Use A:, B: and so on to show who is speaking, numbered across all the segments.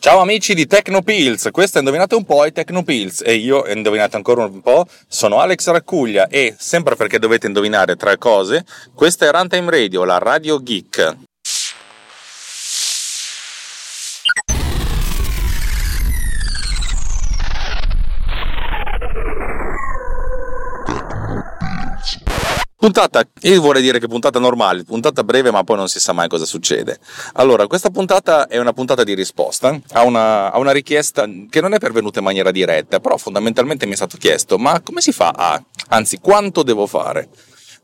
A: Ciao amici di Tecnopills, questo è Indovinate un po' è Tecnopills e io, indovinate ancora un po', sono Alex Raccuglia e, sempre perché dovete indovinare tre cose, questa è Runtime Radio, la radio geek. Puntata, io vorrei dire che puntata normale, puntata breve, ma poi non si sa mai cosa succede. Allora, questa puntata è una puntata di risposta a una, a una richiesta che non è pervenuta in maniera diretta, però fondamentalmente mi è stato chiesto: ma come si fa a, anzi, quanto devo fare?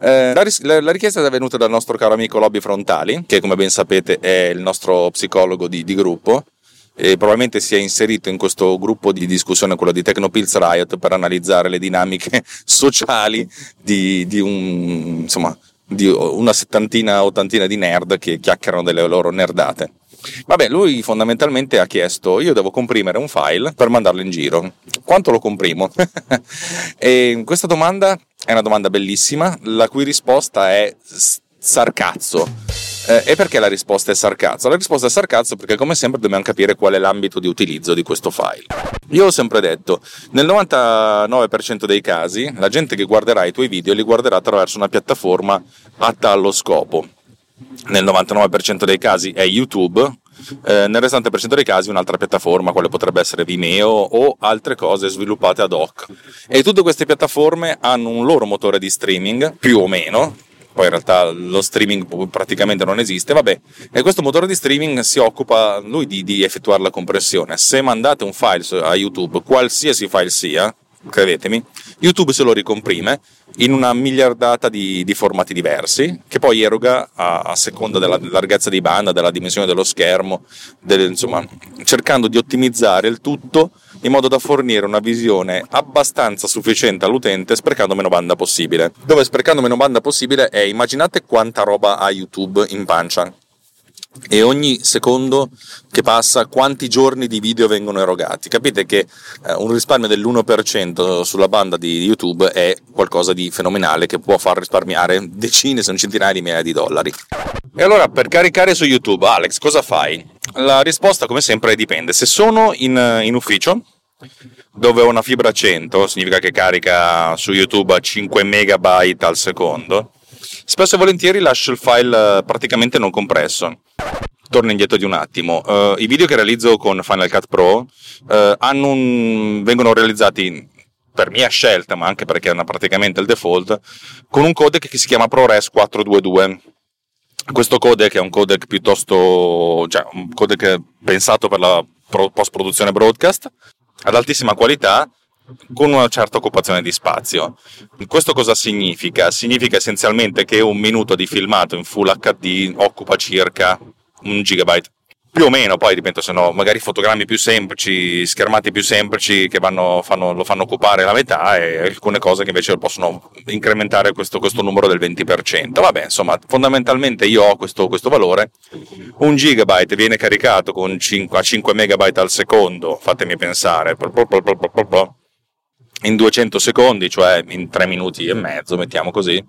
A: Eh, la, la, la, richiesta è venuta dal nostro caro amico Lobby Frontali, che come ben sapete è il nostro psicologo di, di gruppo, e probabilmente si è inserito in questo gruppo di discussione, quello di Tecnopills Riot, per analizzare le dinamiche sociali di, di, un, insomma, di una settantina, ottantina di nerd che chiacchierano delle loro nerdate. Vabbè, lui fondamentalmente ha chiesto: io devo comprimere un file per mandarlo in giro. Quanto lo comprimo? e questa domanda è una domanda bellissima, la cui risposta è sarcazzo eh, e perché la risposta è sarcazzo? La risposta è sarcazzo perché come sempre dobbiamo capire qual è l'ambito di utilizzo di questo file. Io ho sempre detto, nel 99% dei casi la gente che guarderà i tuoi video li guarderà attraverso una piattaforma atta allo scopo. Nel 99% dei casi è YouTube, eh, nel restante per cento dei casi un'altra piattaforma, quale potrebbe essere Vimeo o altre cose sviluppate ad hoc. E tutte queste piattaforme hanno un loro motore di streaming, più o meno, poi in realtà lo streaming praticamente non esiste, vabbè, e questo motore di streaming si occupa lui di, di effettuare la compressione. Se mandate un file a YouTube, qualsiasi file sia, credetemi, YouTube se lo ricomprime in una miliardata di, di formati diversi, che poi eroga a, a, seconda della larghezza di banda, della dimensione dello schermo, del, insomma, cercando di ottimizzare il tutto in modo da fornire una visione abbastanza sufficiente all'utente sprecando meno banda possibile. Dove sprecando meno banda possibile è immaginate quanta roba ha YouTube in pancia e ogni secondo che passa quanti giorni di video vengono erogati. Capite che eh, un risparmio dell'1% sulla banda di YouTube è qualcosa di fenomenale che può far risparmiare decine se non centinaia di migliaia di dollari. E allora per caricare su YouTube, Alex, cosa fai? La risposta come sempre dipende. Se sono in, in ufficio, dove ho una fibra 100, significa che carica su YouTube a 5 megabyte al secondo, spesso e volentieri lascio il file eh, praticamente non compresso. Torno indietro di un attimo. Uh, I video che realizzo con Final Cut Pro uh, un... vengono realizzati per mia scelta, ma anche perché è praticamente il default, con un codec che si chiama ProRes 422. Questo codec è un codec piuttosto, cioè un codec pensato per la post produzione broadcast ad altissima qualità con una certa occupazione di spazio. Questo cosa significa? Significa essenzialmente che un minuto di filmato in Full HD occupa circa un gigabyte. Più o meno, poi dipende, se no, magari fotogrammi più semplici, schermati più semplici che vanno, fanno, lo fanno occupare la metà e alcune cose che invece possono incrementare questo, questo numero del 20%. Vabbè, insomma, fondamentalmente io ho questo, questo valore. Un gigabyte viene caricato con 5, a 5 megabyte al secondo, fatemi pensare, in 200 secondi, cioè in 3 minuti e mezzo, mettiamo così,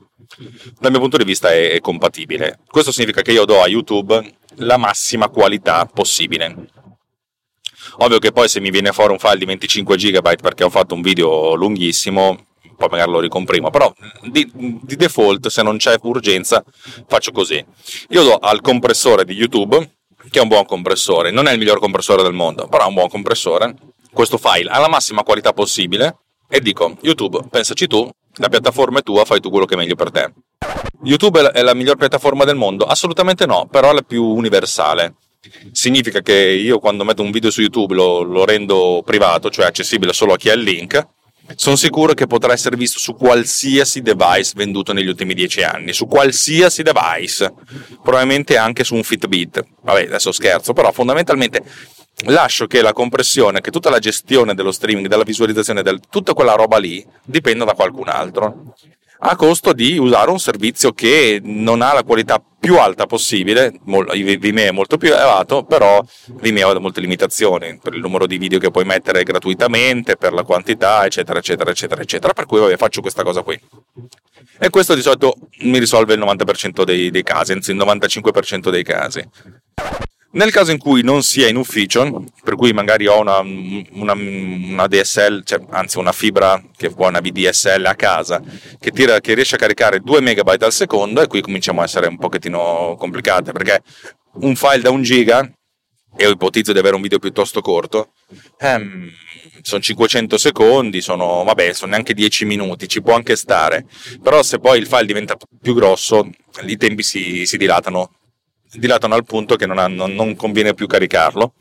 A: dal mio punto di vista è, è compatibile. Questo significa che io do a YouTube la massima qualità possibile. Ovvio che poi se mi viene fuori un file di 25 GB perché ho fatto un video lunghissimo, poi magari lo ricomprimo, però di, di, default se non c'è urgenza faccio così. Io do al compressore di YouTube, che è un buon compressore, non è il miglior compressore del mondo, però è un buon compressore, questo file alla massima qualità possibile e dico YouTube, pensaci tu, la piattaforma è tua, fai tu quello che è meglio per te. YouTube è la miglior piattaforma del mondo? Assolutamente no, però è la più universale. Significa che io quando metto un video su YouTube lo, lo rendo privato, cioè accessibile solo a chi ha il link, sono sicuro che potrà essere visto su qualsiasi device venduto negli ultimi dieci anni, su qualsiasi device, probabilmente anche su un Fitbit. Vabbè, adesso scherzo, però fondamentalmente lascio che la compressione, che tutta la gestione dello streaming, della visualizzazione, del, tutta quella roba lì dipenda da qualcun altro a costo di usare un servizio che non ha la qualità più alta possibile, Vimeo è molto più elevato, però Vimeo ha molte limitazioni per il numero di video che puoi mettere gratuitamente, per la quantità, eccetera, eccetera, eccetera, eccetera, per cui vabbè, faccio questa cosa qui. E questo di solito mi risolve il 90% dei, dei casi, anzi il 95% dei casi. Nel caso in cui non sia in ufficio, per cui magari ho una, una, una DSL, cioè, anzi una fibra che può una VDSL a casa, che, tira, che riesce a caricare 2 MB al secondo, e qui cominciamo a essere un pochettino complicate, perché un file da 1 giga, e ho ipotizzo di avere un video piuttosto corto, ehm, sono 500 secondi, sono, vabbè, sono neanche 10 minuti, ci può anche stare, però se poi il file diventa più grosso, i tempi si, si dilatano dilatano al punto che non, ha, non, conviene più caricarlo.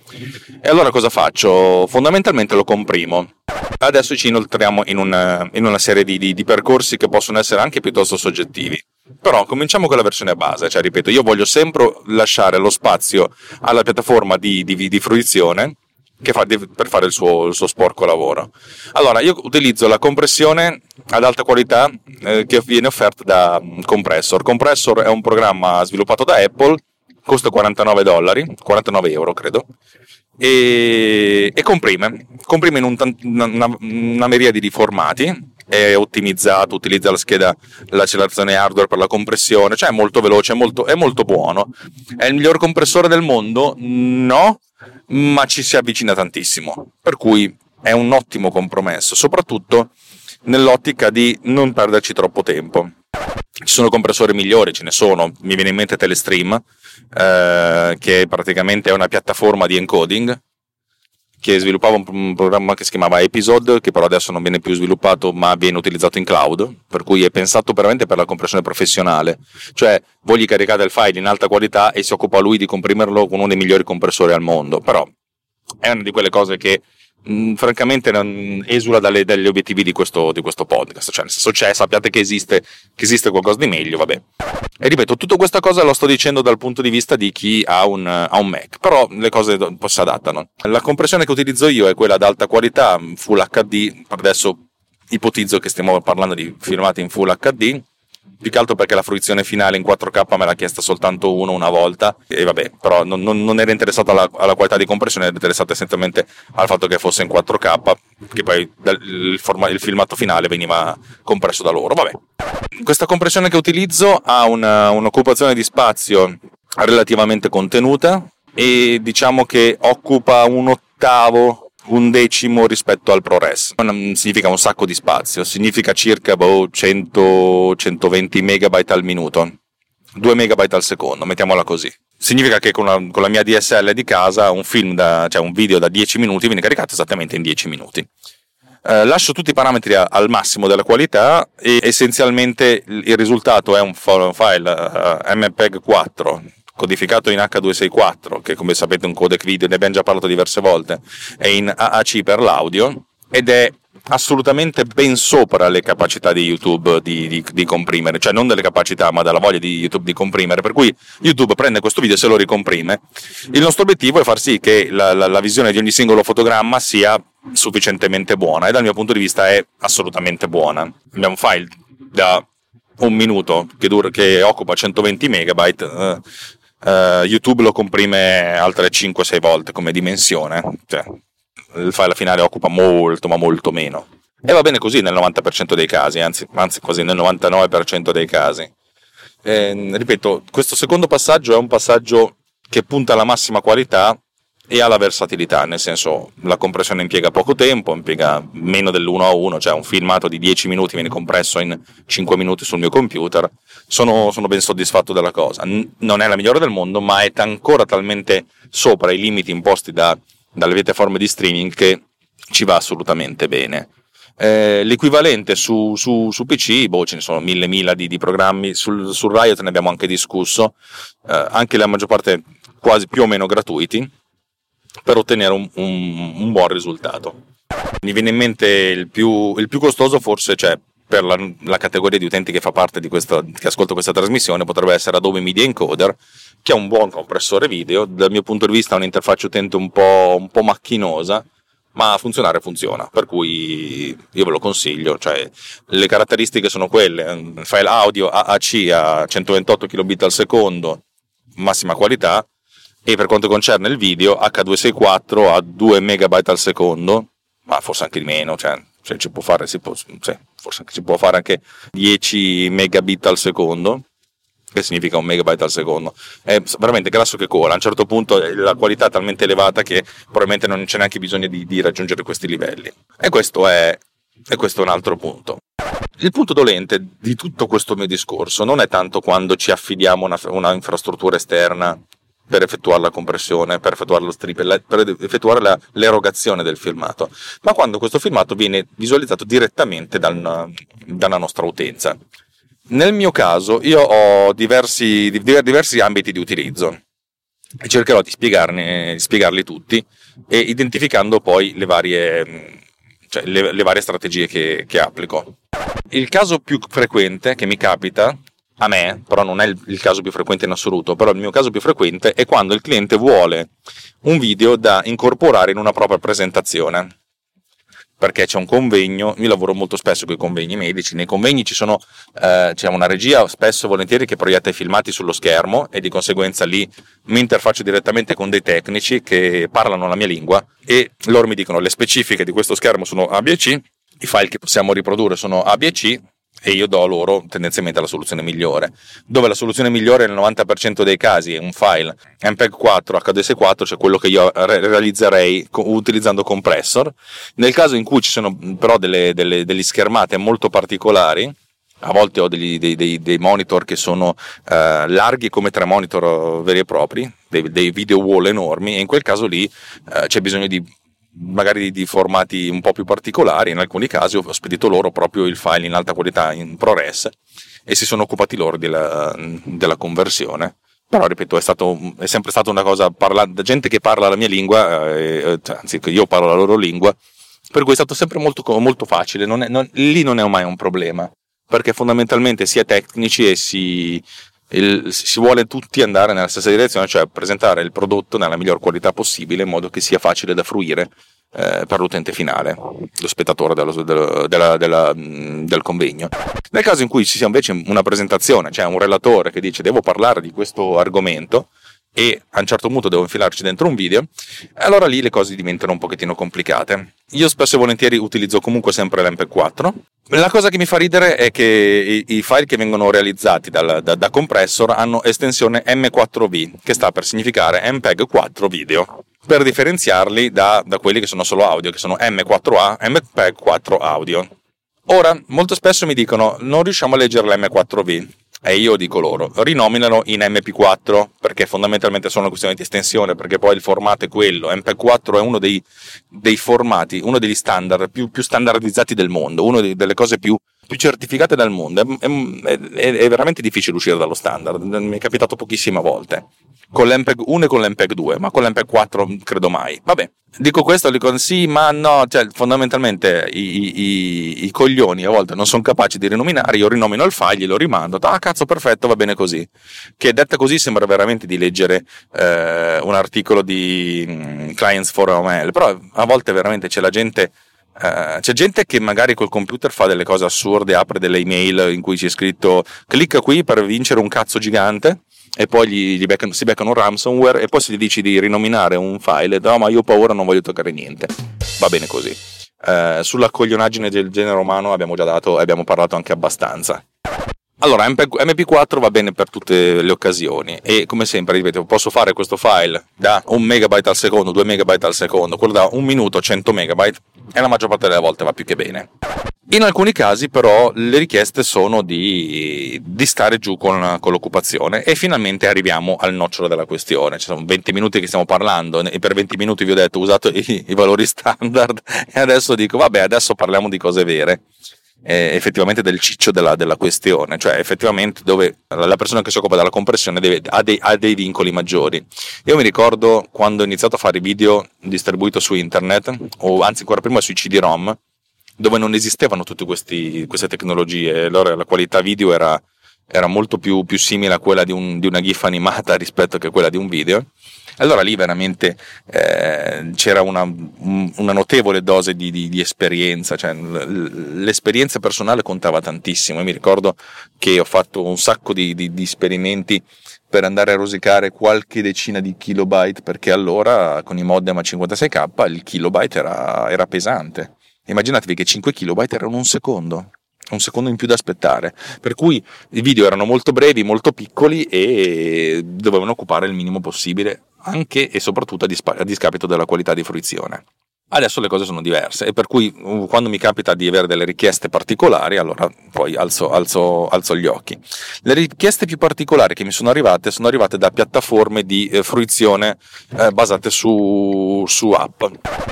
A: E allora cosa faccio? Fondamentalmente lo comprimo. Adesso ci inoltriamo in una, in una serie di, di, di, percorsi che possono essere anche piuttosto soggettivi. Però cominciamo con la versione base, cioè ripeto, io voglio sempre lasciare lo spazio alla piattaforma di, di fruizione fa, per fare il suo, il suo, sporco lavoro. Allora, io utilizzo la compressione ad alta qualità eh, che viene offerta da Compressor. Compressor è un programma sviluppato da Apple costa 49 dollari, 49 euro credo, e, e comprime, comprime in un, una, una miriade di formati, è ottimizzato, utilizza la scheda, l'accelerazione hardware per la compressione, cioè è molto veloce, è molto, è molto buono. È il miglior compressore del mondo? No, ma ci si avvicina tantissimo, per cui è un ottimo compromesso, soprattutto nell'ottica di non perderci troppo tempo. Ci sono compressori migliori, ce ne sono, mi viene in mente Telestream, eh, che praticamente è una piattaforma di encoding che sviluppava un, programma che si chiamava Episode, che però adesso non viene più sviluppato ma viene utilizzato in cloud, per cui è pensato veramente per la compressione professionale, cioè voi gli caricate il file in alta qualità e si occupa lui di comprimerlo con uno dei migliori compressori al mondo, però è una di quelle cose che mh, mm, francamente non esula dalle, dagli obiettivi di questo, di questo, podcast. Cioè, nel senso c'è, sappiate che esiste, che esiste qualcosa di meglio, vabbè. E ripeto, tutta questa cosa lo sto dicendo dal punto di vista di chi ha un, ha un Mac, però le cose si adattano. La compressione che utilizzo io è quella ad alta qualità, Full HD, per adesso ipotizzo che stiamo parlando di filmati in Full HD più che altro perché la fruizione finale in 4K me l'ha chiesta soltanto uno una volta e vabbè, però non, non, era interessato alla, alla, qualità di compressione, era interessato essenzialmente al fatto che fosse in 4K, che poi il, forma, il filmato finale veniva compresso da loro. Vabbè. Questa compressione che utilizzo ha una, un'occupazione di spazio relativamente contenuta e diciamo che occupa un ottavo un decimo rispetto al ProRes. Significa un sacco di spazio, significa circa boh, 100-120 megabyte al minuto, 2 megabyte al secondo, mettiamola così. Significa che con la, con la mia DSL di casa un, da, cioè un video da 10 minuti viene caricato esattamente in 10 minuti. Eh, lascio tutti i parametri a, al massimo della qualità e essenzialmente il risultato è un file uh, MPEG 4 codificato in H264, che come sapete è un codec video, ne abbiamo già parlato diverse volte, è in AAC per l'audio ed è assolutamente ben sopra le capacità di YouTube di, di, di, comprimere, cioè non delle capacità ma dalla voglia di YouTube di comprimere, per cui YouTube prende questo video e se lo ricomprime. Il nostro obiettivo è far sì che la, la, la visione di ogni singolo fotogramma sia sufficientemente buona e dal mio punto di vista è assolutamente buona. Abbiamo un file da un minuto che, dura, che occupa 120 megabyte, eh, Uh, YouTube lo comprime altre 5-6 volte come dimensione, cioè il file finale occupa molto ma molto meno. E va bene così nel 90% dei casi, anzi, anzi quasi nel 99% dei casi. E, ripeto, questo secondo passaggio è un passaggio che punta alla massima qualità e alla versatilità, nel senso la compressione impiega poco tempo, impiega meno dell'1 a 1, cioè un filmato di 10 minuti viene compresso in 5 minuti sul mio computer, sono, sono ben soddisfatto della cosa. N- non è la migliore del mondo, ma è ancora talmente sopra i limiti imposti da, dalle piattaforme di streaming che ci va assolutamente bene. Eh, l'equivalente su, su, su, PC, boh, ce ne sono mille mila di, di programmi, sul, sul, Riot ne abbiamo anche discusso, eh, anche la maggior parte quasi più o meno gratuiti, per ottenere un, un, un buon risultato. Mi viene in mente il più, il più costoso forse, cioè per la, la, categoria di utenti che fa parte di questa, che ascolta questa trasmissione potrebbe essere Adobe Media Encoder che ha un buon compressore video. Dal mio punto di vista ha un'interfaccia utente un po', un po macchinosa ma funzionare funziona. Per cui io ve lo consiglio cioè, le caratteristiche sono quelle. File audio AAC a 128 kbit al secondo massima qualità e per quanto concerne il video H264 a 2 MB al secondo, ma forse anche di meno, cioè, cioè ci può fare, può, cioè, forse si può fare anche 10 megabit al secondo che significa un megabyte al secondo. È veramente grasso che cola. A un certo punto la qualità è talmente elevata che probabilmente non c'è neanche bisogno di, di raggiungere questi livelli. E questo è, e questo è un altro punto. Il punto dolente di tutto questo mio discorso non è tanto quando ci affidiamo una, una infrastruttura esterna per effettuare la compressione, per effettuare lo strip, per effettuare la, l'erogazione del filmato, ma quando questo filmato viene visualizzato direttamente dal, dalla nostra utenza. Nel mio caso io ho diversi, diversi ambiti di utilizzo e cercherò di, di spiegarli tutti e identificando poi le varie, cioè le, le varie strategie che, che applico. Il caso più frequente che mi capita a me, però non è il, caso più frequente in assoluto, però il mio caso più frequente è quando il cliente vuole un video da incorporare in una propria presentazione. Perché c'è un convegno, io lavoro molto spesso con i convegni medici, nei convegni ci sono, eh, c'è una regia spesso e volentieri che proietta i filmati sullo schermo e di conseguenza lì mi interfaccio direttamente con dei tecnici che parlano la mia lingua e loro mi dicono le specifiche di questo schermo sono A, B e C, i file che possiamo riprodurre sono A, B e C, e io do loro tendenzialmente la soluzione migliore. Dove la soluzione migliore nel 90% dei casi è un file MPEG 4 HDS4, cioè quello che io re- realizzerei co- utilizzando compressor. Nel caso in cui ci sono però delle, delle, delle schermate molto particolari, a volte ho degli, dei, dei, dei, monitor che sono eh, larghi come tre monitor veri e propri, dei, dei, video wall enormi, e in quel caso lì eh, c'è bisogno di magari di formati un po' più particolari, in alcuni casi ho spedito loro proprio il file in alta qualità in ProRes e si sono occupati loro della, della conversione. Però ripeto, è, stato, è, sempre stata una cosa, parla, gente che parla la mia lingua, eh, cioè, anzi io parlo la loro lingua, per cui è stato sempre molto, molto facile, non è, non, lì non è mai un problema, perché fondamentalmente si è tecnici e si, il, si vuole tutti andare nella stessa direzione, cioè presentare il prodotto nella miglior qualità possibile in modo che sia facile da fruire eh, per l'utente finale, lo spettatore dello, dello, della, della, del convegno. Nel caso in cui ci sia invece una presentazione, cioè un relatore che dice devo parlare di questo argomento, e a un certo punto devo infilarci dentro un video, allora lì le cose diventano un pochettino complicate. Io spesso e volentieri utilizzo comunque sempre l'MP4. La cosa che mi fa ridere è che i, file che vengono realizzati dal, da, da, compressor hanno estensione M4V, che sta per significare MPEG 4 video, per differenziarli da, da quelli che sono solo audio, che sono M4A, MPEG 4 audio. Ora, molto spesso mi dicono non riusciamo a leggere l'M4V e io dico loro, rinominano in MP4 perché fondamentalmente sono una questione di estensione, perché poi il formato è quello. MP4 è uno dei, dei formati, uno degli standard più, più, standardizzati del mondo, una delle cose più, più certificate del mondo. È, è, è, veramente difficile uscire dallo standard, mi è capitato pochissime volte con l'MPEG 1 e con l'MPEG 2, ma con l'MPEG 4 credo mai. Vabbè, dico questo, dico sì, ma no, cioè fondamentalmente i, i, i coglioni a volte non sono capaci di rinominare, io rinomino il file, lo rimando, ah cazzo perfetto, va bene così. Che detta così sembra veramente di leggere eh, un articolo di um, Clients for OML, però a volte veramente c'è la gente... Uh, c'è gente che magari col computer fa delle cose assurde, apre delle email in cui c'è scritto clicca qui per vincere un cazzo gigante e poi gli, gli beccano, si beccano un ransomware e poi se gli dici di rinominare un file, no ma io ho paura, non voglio toccare niente. Va bene così. Eh, sulla coglionaggine del genere umano abbiamo già dato, abbiamo parlato anche abbastanza. Allora, MP4 va bene per tutte le occasioni e come sempre, ripeto, posso fare questo file da 1 megabyte al secondo, 2 megabyte al secondo, quello da 1 minuto, 100 megabyte e la maggior parte delle volte va più che bene. In alcuni casi però le richieste sono di, di stare giù con, con, l'occupazione e finalmente arriviamo al nocciolo della questione. Ci sono 20 minuti che stiamo parlando e per 20 minuti vi ho detto usate i, i valori standard e adesso dico vabbè adesso parliamo di cose vere. Eh, effettivamente del ciccio della, della, questione, cioè effettivamente dove la persona che si occupa della compressione deve, ha, dei, ha, dei, vincoli maggiori. Io mi ricordo quando ho iniziato a fare video distribuito su internet, o anzi ancora prima sui CD-ROM, dove non esistevano tutte queste tecnologie, allora la qualità video era, era molto più, più, simile a quella di, un, di, una GIF animata rispetto a quella di un video. Allora lì veramente eh, c'era una, una, notevole dose di, di, di esperienza, cioè, l'esperienza personale contava tantissimo. Io mi ricordo che ho fatto un sacco di, di esperimenti per andare a rosicare qualche decina di kilobyte perché allora con i modem a 56k il kilobyte era, era pesante Immaginatevi che 5 KB erano un secondo. un secondo in più da aspettare. Per cui i video erano molto brevi, molto piccoli e dovevano occupare il minimo possibile, anche e soprattutto a, dispa- a discapito della qualità di fruizione. Adesso le cose sono diverse e per cui uh, quando mi capita di avere delle richieste particolari, allora poi alzo, alzo, alzo, gli occhi. Le richieste più particolari che mi sono arrivate sono arrivate da piattaforme di eh, fruizione eh, basate su, su app.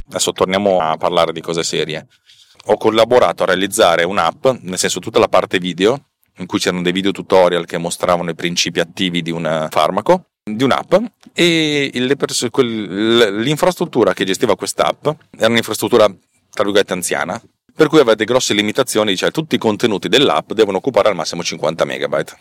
A: Adesso torniamo a parlare di cose serie. Ho collaborato a realizzare un'app, nel senso tutta la parte video, in cui c'erano dei video tutorial che mostravano i principi attivi di un farmaco di un'app e pers- quel, l'infrastruttura che gestiva quest'app era un'infrastruttura tra virgolette anziana per cui aveva delle grosse limitazioni cioè tutti i contenuti dell'app devono occupare al massimo 50 megabyte.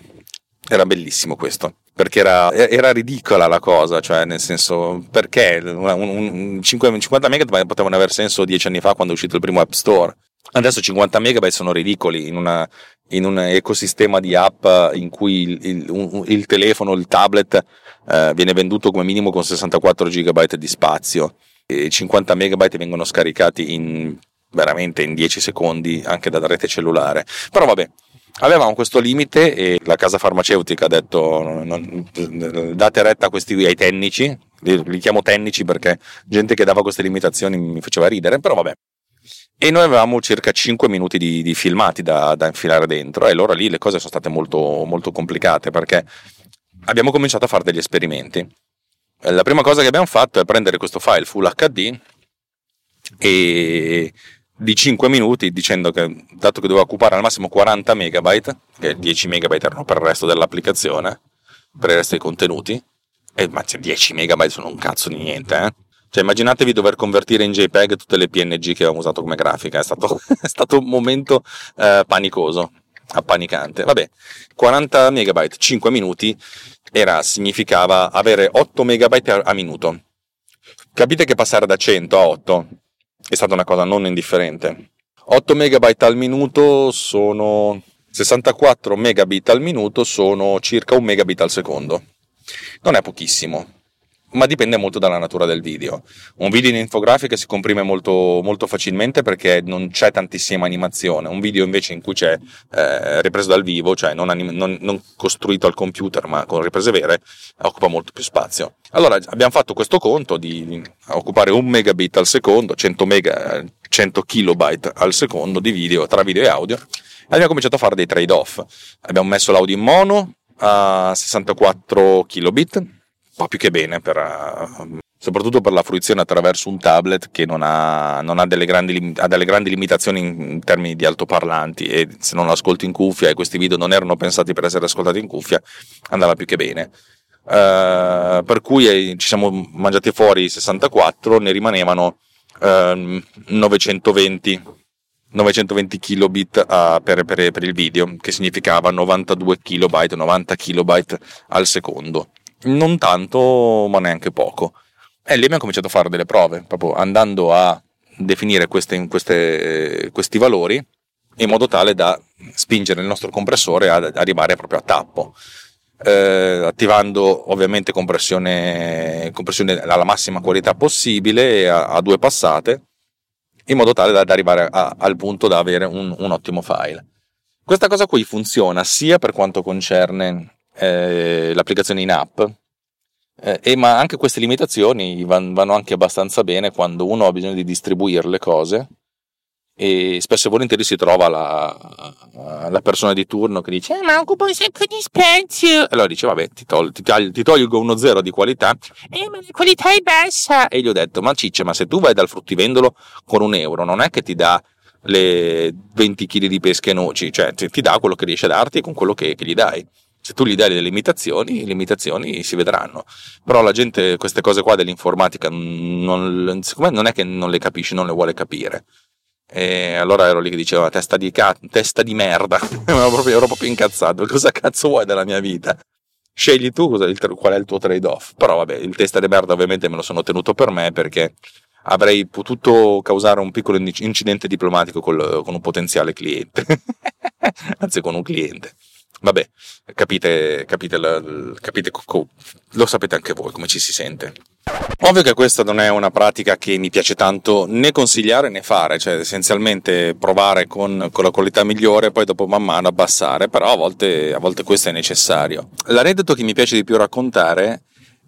A: Era bellissimo questo perché era, era ridicola la cosa cioè nel senso perché un, un, 50 megabyte potevano aver senso 10 anni fa quando è uscito il primo app store Adesso 50 megabyte sono ridicoli in, una, in, un ecosistema di app in cui il, il, il telefono, il tablet eh, viene venduto come minimo con 64 gigabyte di spazio. E 50 megabyte vengono scaricati in veramente in 10 secondi anche dalla rete cellulare. Però vabbè, avevamo questo limite e la casa farmaceutica ha detto non, date retta a questi ai tecnici, li, li chiamo tecnici perché gente che dava queste limitazioni mi faceva ridere, però vabbè e noi avevamo circa 5 minuti di, di filmati da, da, infilare dentro e allora lì le cose sono state molto, molto complicate perché abbiamo cominciato a fare degli esperimenti. La prima cosa che abbiamo fatto è prendere questo file Full HD e di 5 minuti dicendo che dato che doveva occupare al massimo 40 megabyte, che 10 megabyte erano per il resto dell'applicazione, per il resto dei contenuti, e ma 10 megabyte sono un cazzo di niente, eh? Cioè, immaginatevi dover convertire in JPEG tutte le PNG che avevamo usato come grafica, è stato, è stato un momento eh, panicoso, appanicante. Vabbè, 40 megabyte, 5 minuti, era, significava avere 8 megabyte a, a minuto. Capite che passare da 100 a 8 è stata una cosa non indifferente. 8 megabyte al minuto sono 64 megabit al minuto sono circa 1 megabit al secondo. Non è pochissimo ma dipende molto dalla natura del video. Un video in infografica si comprime molto, molto facilmente perché non c'è tantissima animazione. Un video invece in cui c'è eh, ripreso dal vivo, cioè non, anim- non, non, costruito al computer ma con riprese vere, occupa molto più spazio. Allora abbiamo fatto questo conto di occupare un megabit al secondo, 100, mega, 100 kilobyte al secondo di video tra video e audio e abbiamo cominciato a fare dei trade-off. Abbiamo messo l'audio in mono a 64 kilobit po' più che bene, per, soprattutto per la fruizione attraverso un tablet che non ha, non ha, delle, grandi, ha delle, grandi, limitazioni in, in, termini di altoparlanti e se non lo ascolti in cuffia e questi video non erano pensati per essere ascoltati in cuffia, andava più che bene. Uh, per cui eh, ci siamo mangiati fuori 64, ne rimanevano uh, 920 920 kilobit uh, per, per, per, il video, che significava 92 kilobyte, 90 kilobyte al secondo non tanto, ma neanche poco. E lì abbiamo cominciato a fare delle prove, proprio andando a definire queste, queste, questi valori in modo tale da spingere il nostro compressore ad arrivare proprio a tappo. Eh, attivando ovviamente compressione, compressione, alla massima qualità possibile a, a due passate in modo tale da, da arrivare a, al punto da avere un, un, ottimo file. Questa cosa qui funziona sia per quanto concerne eh, l'applicazione in app, eh, e, ma anche queste limitazioni van, vanno anche abbastanza bene quando uno ha bisogno di distribuire le cose e spesso e volentieri si trova la, la persona di turno che dice eh, ma occupa un sacco di spazio. E allora dice vabbè ti, tol- ti, ti tolgo uno zero di qualità. Eh ma la qualità è bassa. E gli ho detto ma ciccia ma se tu vai dal fruttivendolo con un euro non è che ti dà le 20 kg di pesche e noci cioè ti, ti dà quello che riesce a darti con quello che, che gli dai se tu gli dai delle limitazioni, le limitazioni si vedranno. Però la gente queste cose qua dell'informatica non, secondo me non è che non le capisce, non le vuole capire. E allora ero lì che dicevo testa di, ca- testa di merda, ero, proprio, ero proprio incazzato, cosa cazzo vuoi della mia vita? Scegli tu qual è il tuo trade-off. Però vabbè, il testa di merda ovviamente me lo sono tenuto per me perché avrei potuto causare un piccolo incidente diplomatico col, con un potenziale cliente, anzi con un cliente Vabbè, capite, capite, capite, lo sapete anche voi come ci si sente. Ovvio che questa non è una pratica che mi piace tanto né consigliare né fare, cioè essenzialmente provare con, con la qualità migliore e poi dopo man mano abbassare, però a volte, a volte questo è necessario. L'aneddoto che mi piace di più raccontare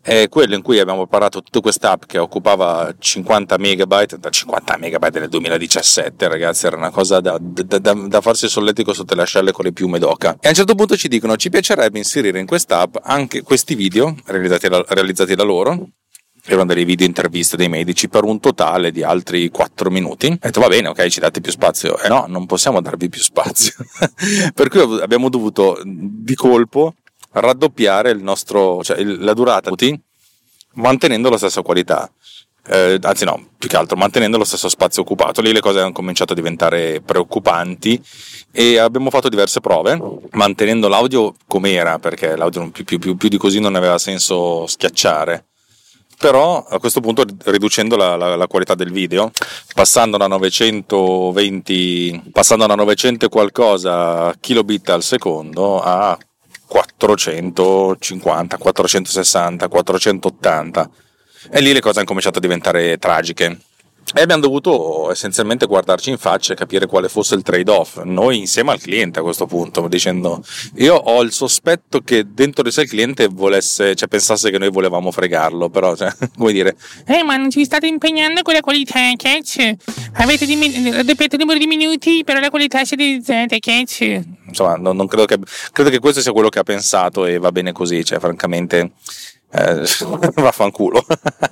A: è quello in cui abbiamo parlato tutta questa app che occupava 50 megabyte, da 50 megabyte nel 2017 ragazzi era una cosa da, da, da, da farsi solletico sotto le ascelle con le piume d'oca e a un certo punto ci dicono ci piacerebbe inserire in questa app anche questi video realizzati da, realizzati da loro erano delle video interviste dei medici per un totale di altri 4 minuti. Ho detto va bene, ok, ci date più spazio. E eh no, non possiamo darvi più spazio. per cui abbiamo dovuto di colpo raddoppiare il nostro, cioè la durata mantenendo la stessa qualità. Eh, anzi no, più che altro mantenendo lo stesso spazio occupato. Lì le cose hanno cominciato a diventare preoccupanti e abbiamo fatto diverse prove, mantenendo l'audio com'era, perché l'audio più, più, più, più di così non aveva senso schiacciare. Però a questo punto riducendo la, la, la qualità del video, passando da 920, passando da 900 e qualcosa kilobit al secondo a 450, 460, 480 e lì le cose hanno cominciato a diventare tragiche. E abbiamo dovuto essenzialmente guardarci in faccia e capire quale fosse il trade-off, noi insieme al cliente a questo punto, dicendo io ho il sospetto che dentro di sé il cliente volesse, cioè pensasse che noi volevamo fregarlo, però, cioè, come dire...
B: Eh, ma non ci state impegnando con la qualità, catch? Avete raddoppiato il numero di minuti, però la qualità si è realizzata, catch?
A: Insomma, non, non credo, che, credo che questo sia quello che ha pensato e va bene così, cioè, francamente... Eh, vaffanculo.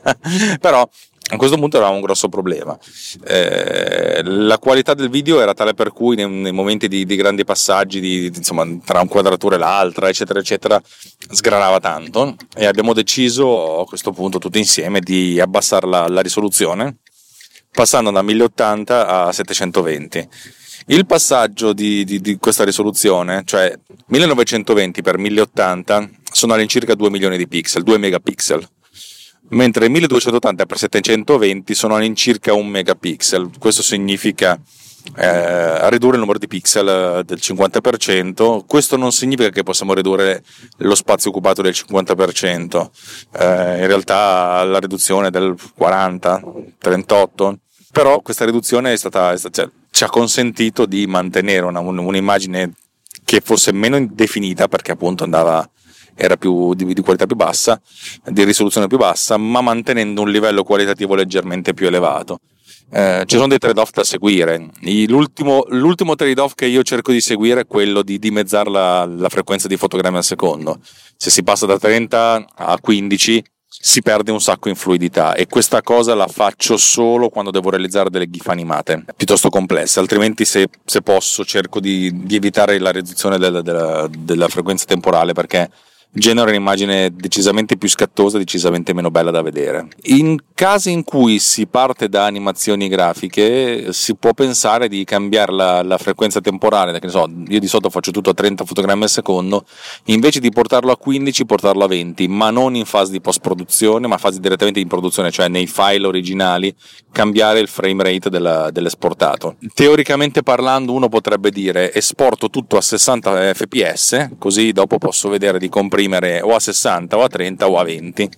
A: però a questo punto era un grosso problema. Eh, la qualità del video era tale per cui nei, nei momenti di, di, grandi passaggi, di, di, insomma, tra un'inquadratura e l'altra, eccetera, eccetera, sgranava tanto e abbiamo deciso a questo punto tutti insieme di abbassare la, la risoluzione passando da 1080 a 720. Il passaggio di, di, di, questa risoluzione, cioè 1920 x 1080, sono all'incirca 2 milioni di pixel, 2 megapixel mentre 1280 x 720 sono all'incirca un megapixel. Questo significa eh, ridurre il numero di pixel eh, del 50%. Questo non significa che possiamo ridurre lo spazio occupato del 50%, eh, in realtà la riduzione è del 40, 38, però questa riduzione è stata, è stata cioè, ci ha consentito di mantenere una, un'immagine che fosse meno definita perché appunto andava era più, di, di, qualità più bassa, di risoluzione più bassa, ma mantenendo un livello qualitativo leggermente più elevato. Eh, ci sono dei trade-off da seguire. L'ultimo, l'ultimo, trade-off che io cerco di seguire è quello di dimezzare la, la frequenza di fotogrammi al secondo. Se si passa da 30 a 15 si perde un sacco in fluidità e questa cosa la faccio solo quando devo realizzare delle gif animate piuttosto complesse, altrimenti se, se posso cerco di, di, evitare la riduzione della, della, della frequenza temporale perché genera un'immagine decisamente più scattosa, decisamente meno bella da vedere. In casi in cui si parte da animazioni grafiche, si può pensare di cambiare la, la frequenza temporale, che ne so, io di solito faccio tutto a 30 fotogrammi al secondo, invece di portarlo a 15, portarlo a 20, ma non in fase di post-produzione, ma fase direttamente di produzione, cioè nei file originali, cambiare il frame rate della, dell'esportato. Teoricamente parlando, uno potrebbe dire esporto tutto a 60 fps, così dopo posso vedere di comprimere comprimere o a 60 o a 30 o a 20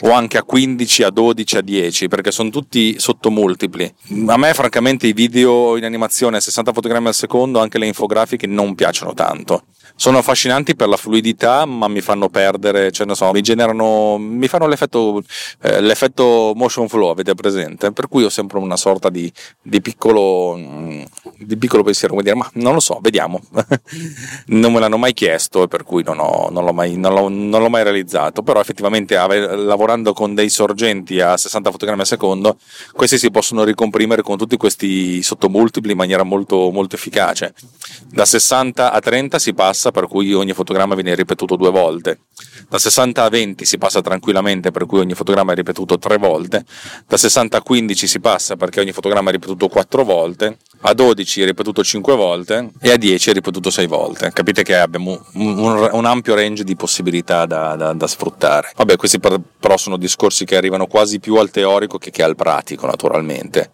A: o anche a 15, a 12, a 10, perché sono tutti sottomultipli. A me, francamente, i video in animazione a 60 fotogrammi al secondo, anche le infografiche, non piacciono tanto sono affascinanti per la fluidità, ma mi fanno perdere, cioè non so, mi generano, mi fanno l'effetto, eh, l'effetto motion flow, avete presente? Per cui ho sempre una sorta di, di piccolo, mm, di piccolo pensiero, come dire, ma non lo so, vediamo. non me l'hanno mai chiesto e per cui non, ho, non, l'ho mai, non, l'ho, non, l'ho, mai, realizzato, però effettivamente lavorando con dei sorgenti a 60 fotogrammi al secondo, questi si possono ricomprimere con tutti questi sottomultipli in maniera molto, molto efficace. Da 60 a 30 si passa per cui ogni fotogramma viene ripetuto due volte. Da 60 a 20 si passa tranquillamente per cui ogni fotogramma è ripetuto tre volte. Da 60 a 15 si passa perché ogni fotogramma è ripetuto quattro volte. A 12 è ripetuto 5 volte e a 10 è ripetuto 6 volte. Capite che abbiamo un, un, un ampio range di possibilità da, da, da sfruttare. Vabbè, questi per, però sono discorsi che arrivano quasi più al teorico che, che al pratico, naturalmente.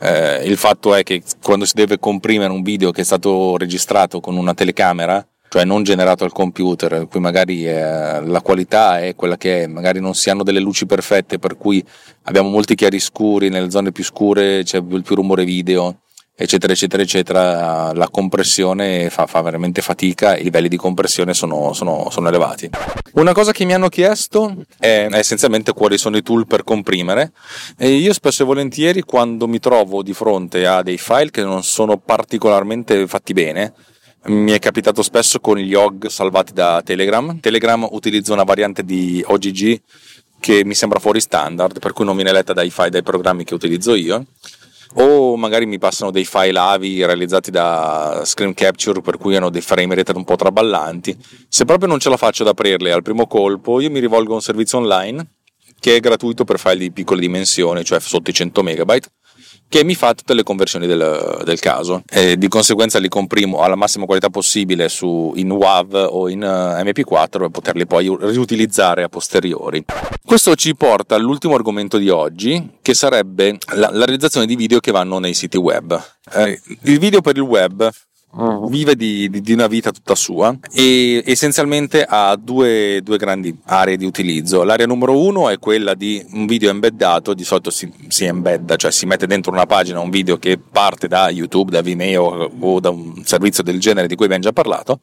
A: Eh, il fatto è che quando si deve comprimere un video che è stato registrato con una telecamera, cioè non generato al computer, qui magari eh, la qualità è quella che è, magari non si hanno delle luci perfette, per cui abbiamo molti chiaroscuri, nelle zone più scure c'è più rumore video, eccetera, eccetera, eccetera, la compressione fa, fa veramente fatica, i livelli di compressione sono, sono, sono, elevati. Una cosa che mi hanno chiesto è essenzialmente quali sono i tool per comprimere e io spesso e volentieri quando mi trovo di fronte a dei file che non sono particolarmente fatti bene, mi è capitato spesso con gli OG salvati da Telegram. Telegram utilizza una variante di OGG che mi sembra fuori standard, per cui non viene letta dai file dai programmi che utilizzo io o magari mi passano dei file AVI realizzati da screen capture per cui hanno dei frame rate un po' traballanti. Se proprio non ce la faccio ad aprirli al primo colpo, io mi rivolgo a un servizio online che è gratuito per file di piccole dimensioni, cioè sotto i 100 MB che mi fa tutte le conversioni del, del caso e di conseguenza li comprimo alla massima qualità possibile su, in WAV o in eh, MP4 per poterli poi riutilizzare a posteriori. Questo ci porta all'ultimo argomento di oggi che sarebbe la, la realizzazione di video che vanno nei siti web. Eh, il video per il web. Vive di, di, di, una vita tutta sua e essenzialmente ha due, due, grandi aree di utilizzo. L'area numero uno è quella di un video embeddato, di solito si, si embedda, cioè si mette dentro una pagina un video che parte da YouTube, da Vimeo o da un servizio del genere di cui abbiamo già parlato.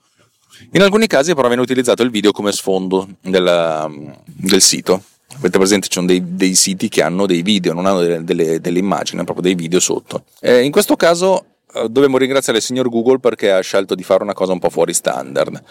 A: In alcuni casi però viene utilizzato il video come sfondo del, del sito. Avete presente? Ci sono dei, dei, siti che hanno dei video, non hanno delle, delle, delle immagini, hanno proprio dei video sotto. Eh, in questo caso dobbiamo ringraziare il signor Google perché ha scelto di fare una cosa un po' fuori standard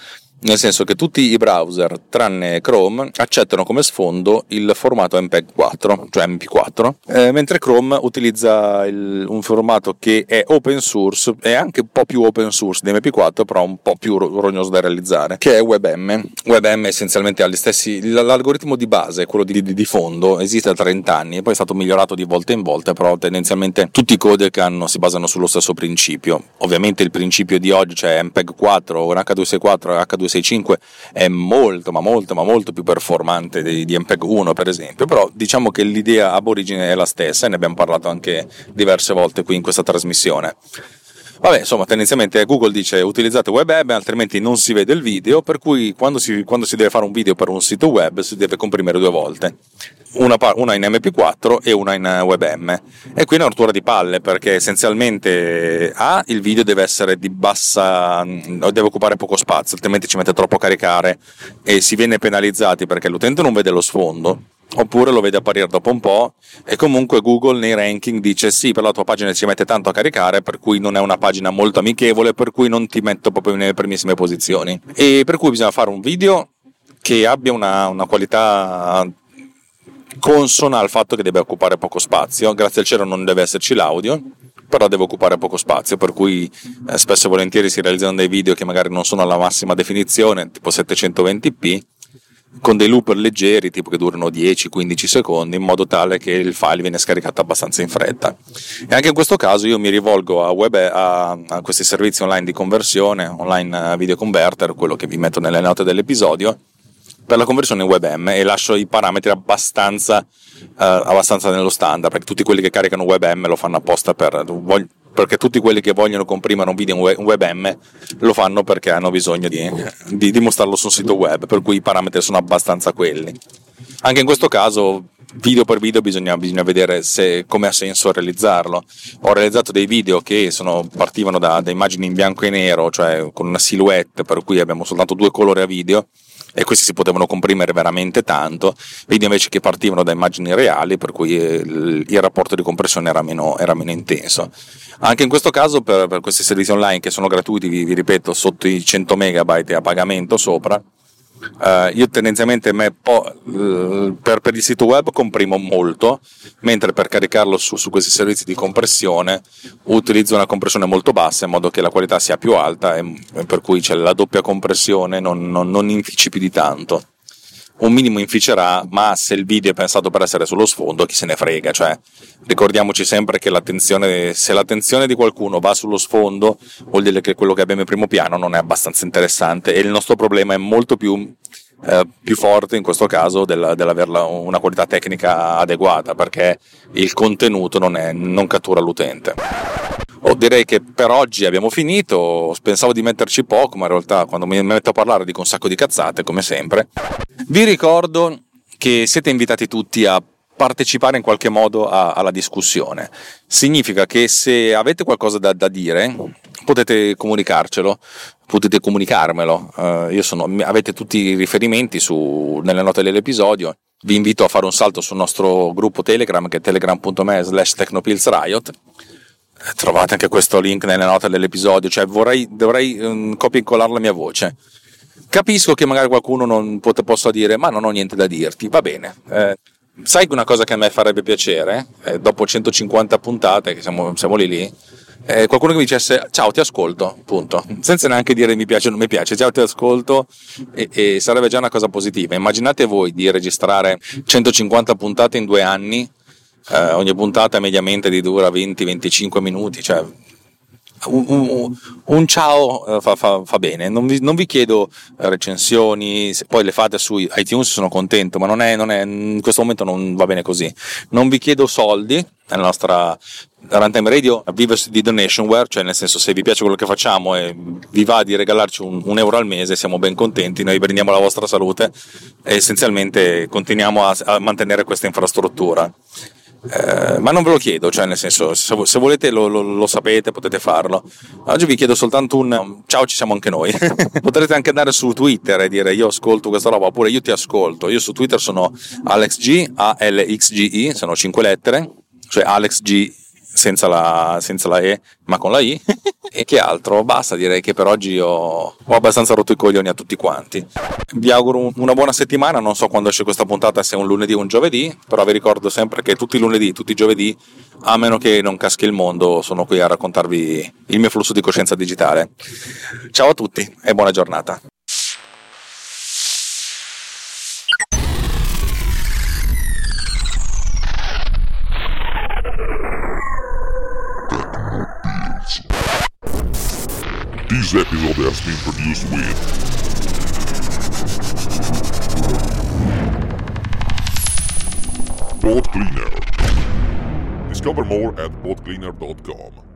A: nel senso che tutti i browser tranne Chrome accettano come sfondo il formato MPEG 4, cioè MP4, eh, mentre Chrome utilizza il, un formato che è open source, è anche un po' più open source di MP4, però un po' più rognoso da realizzare, che è WebM. WebM essenzialmente ha gli stessi, l'algoritmo di base, quello di, di, di, fondo, esiste da 30 anni e poi è stato migliorato di volta in volta, però tendenzialmente tutti i codec hanno, si basano sullo stesso principio. Ovviamente il principio di oggi, cioè MPEG 4 o H264 H2 265 è molto ma molto ma molto più performante di, di MPEG 1 per esempio. Però diciamo che l'idea ab origine è la stessa e ne abbiamo parlato anche diverse volte qui in questa trasmissione Vabbè, insomma, tendenzialmente Google dice utilizzate WebM, altrimenti non si vede il video, per cui quando si, quando si deve fare un video per un sito web si deve comprimere due volte una, una, in MP4 e una in WebM. E qui è una rottura di palle perché essenzialmente A, il video deve essere di bassa, deve occupare poco spazio, altrimenti ci mette troppo a caricare e si viene penalizzati perché l'utente non vede lo sfondo oppure lo vede apparire dopo un po' e comunque Google nei ranking dice sì per la tua pagina ci mette tanto a caricare per cui non è una pagina molto amichevole per cui non ti metto proprio nelle primissime posizioni e per cui bisogna fare un video che abbia una, una qualità consona al fatto che deve occupare poco spazio. Grazie al cielo non deve esserci l'audio, però deve occupare poco spazio, per cui eh, spesso e volentieri si realizzano dei video che magari non sono alla massima definizione, tipo 720p, con dei looper leggeri, tipo che durano 10-15 secondi, in modo tale che il file viene scaricato abbastanza in fretta. E anche in questo caso io mi rivolgo a, web, a, a questi servizi online di conversione, online video converter, quello che vi metto nelle note dell'episodio, per la conversione in WebM e lascio i parametri abbastanza, uh, abbastanza nello standard perché tutti quelli che caricano WebM lo fanno apposta per, perché tutti quelli che vogliono comprimere un video in WebM lo fanno perché hanno bisogno di, di, di mostrarlo su un sito web per cui i parametri sono abbastanza quelli anche in questo caso video per video bisogna, bisogna vedere se, come ha senso realizzarlo. Ho realizzato dei video che sono, partivano da, da, immagini in bianco e nero, cioè con una silhouette, per cui abbiamo soltanto due colori a video, e questi si potevano comprimere veramente tanto, video invece che partivano da immagini reali, per cui il, il rapporto di compressione era meno, era meno, intenso. Anche in questo caso, per, per questi servizi online che sono gratuiti, vi, vi ripeto, sotto i 100 MB a pagamento sopra, Uh, io tendenzialmente po- uh, per, per, il sito web comprimo molto, mentre per caricarlo su, su, questi servizi di compressione utilizzo una compressione molto bassa in modo che la qualità sia più alta e, e per cui c'è la doppia compressione, non, non, non infici più di tanto un minimo inficerà, ma se il video è pensato per essere sullo sfondo, chi se ne frega, cioè ricordiamoci sempre che l'attenzione, se l'attenzione di qualcuno va sullo sfondo, vuol dire che quello che abbiamo in primo piano non è abbastanza interessante e il nostro problema è molto più, eh, più forte in questo caso del, dell'averla una qualità tecnica adeguata, perché il contenuto non, è, non cattura l'utente. Oh, direi che per oggi abbiamo finito. Pensavo di metterci poco, ma in realtà quando mi metto a parlare dico un sacco di cazzate, come sempre. Vi ricordo che siete invitati tutti a partecipare in qualche modo a, alla discussione. Significa che se avete qualcosa da, da dire, potete comunicarcelo, potete comunicarmelo. Uh, sono, avete tutti i riferimenti su, nelle note dell'episodio. Vi invito a fare un salto sul nostro gruppo Telegram che è telegram.me slash technopillsriot trovate anche questo link nelle note dell'episodio, cioè vorrei, dovrei um, copia e incollare la mia voce. Capisco che magari qualcuno non pot- possa dire ma non ho niente da dirti, va bene. Eh, sai una cosa che a me farebbe piacere? Eh, dopo 150 puntate, che siamo, siamo lì lì, eh, qualcuno che mi dicesse ciao ti ascolto, punto, senza neanche dire mi piace o non mi piace, ciao ti ascolto e, e sarebbe già una cosa positiva. Immaginate voi di registrare 150 puntate in due anni eh, ogni puntata mediamente di dura 20-25 minuti, cioè un, un, un ciao eh, fa, fa, fa bene. Non vi, non vi, chiedo recensioni, se poi le fate su iTunes sono contento, ma non è, non è, in questo momento non va bene così. Non vi chiedo soldi, nella nostra Runtime Radio vive di donationware, cioè nel senso se vi piace quello che facciamo e vi va di regalarci un, un euro al mese siamo ben contenti, noi prendiamo la vostra salute e essenzialmente continuiamo a, a mantenere questa infrastruttura. Eh, ma non ve lo chiedo, cioè nel senso, se, se volete lo, lo, lo, sapete, potete farlo. Oggi vi chiedo soltanto un ciao, ci siamo anche noi. Potrete anche andare su Twitter e dire io ascolto questa roba, oppure io ti ascolto. Io su Twitter sono AlexG, A-L-X-G-I, sono 5 lettere, cioè AlexG senza la, senza la E, ma con la I. e che altro? Basta, direi che per oggi ho, ho, abbastanza rotto i coglioni a tutti quanti. Vi auguro una buona settimana, non so quando esce questa puntata, se è un lunedì o un giovedì, però vi ricordo sempre che tutti i lunedì, tutti i giovedì, a meno che non caschi il mondo, sono qui a raccontarvi il mio flusso di coscienza digitale. Ciao a tutti e buona giornata. This episode has been produced with Pod Cleaner. Discover more at podcleaner.com.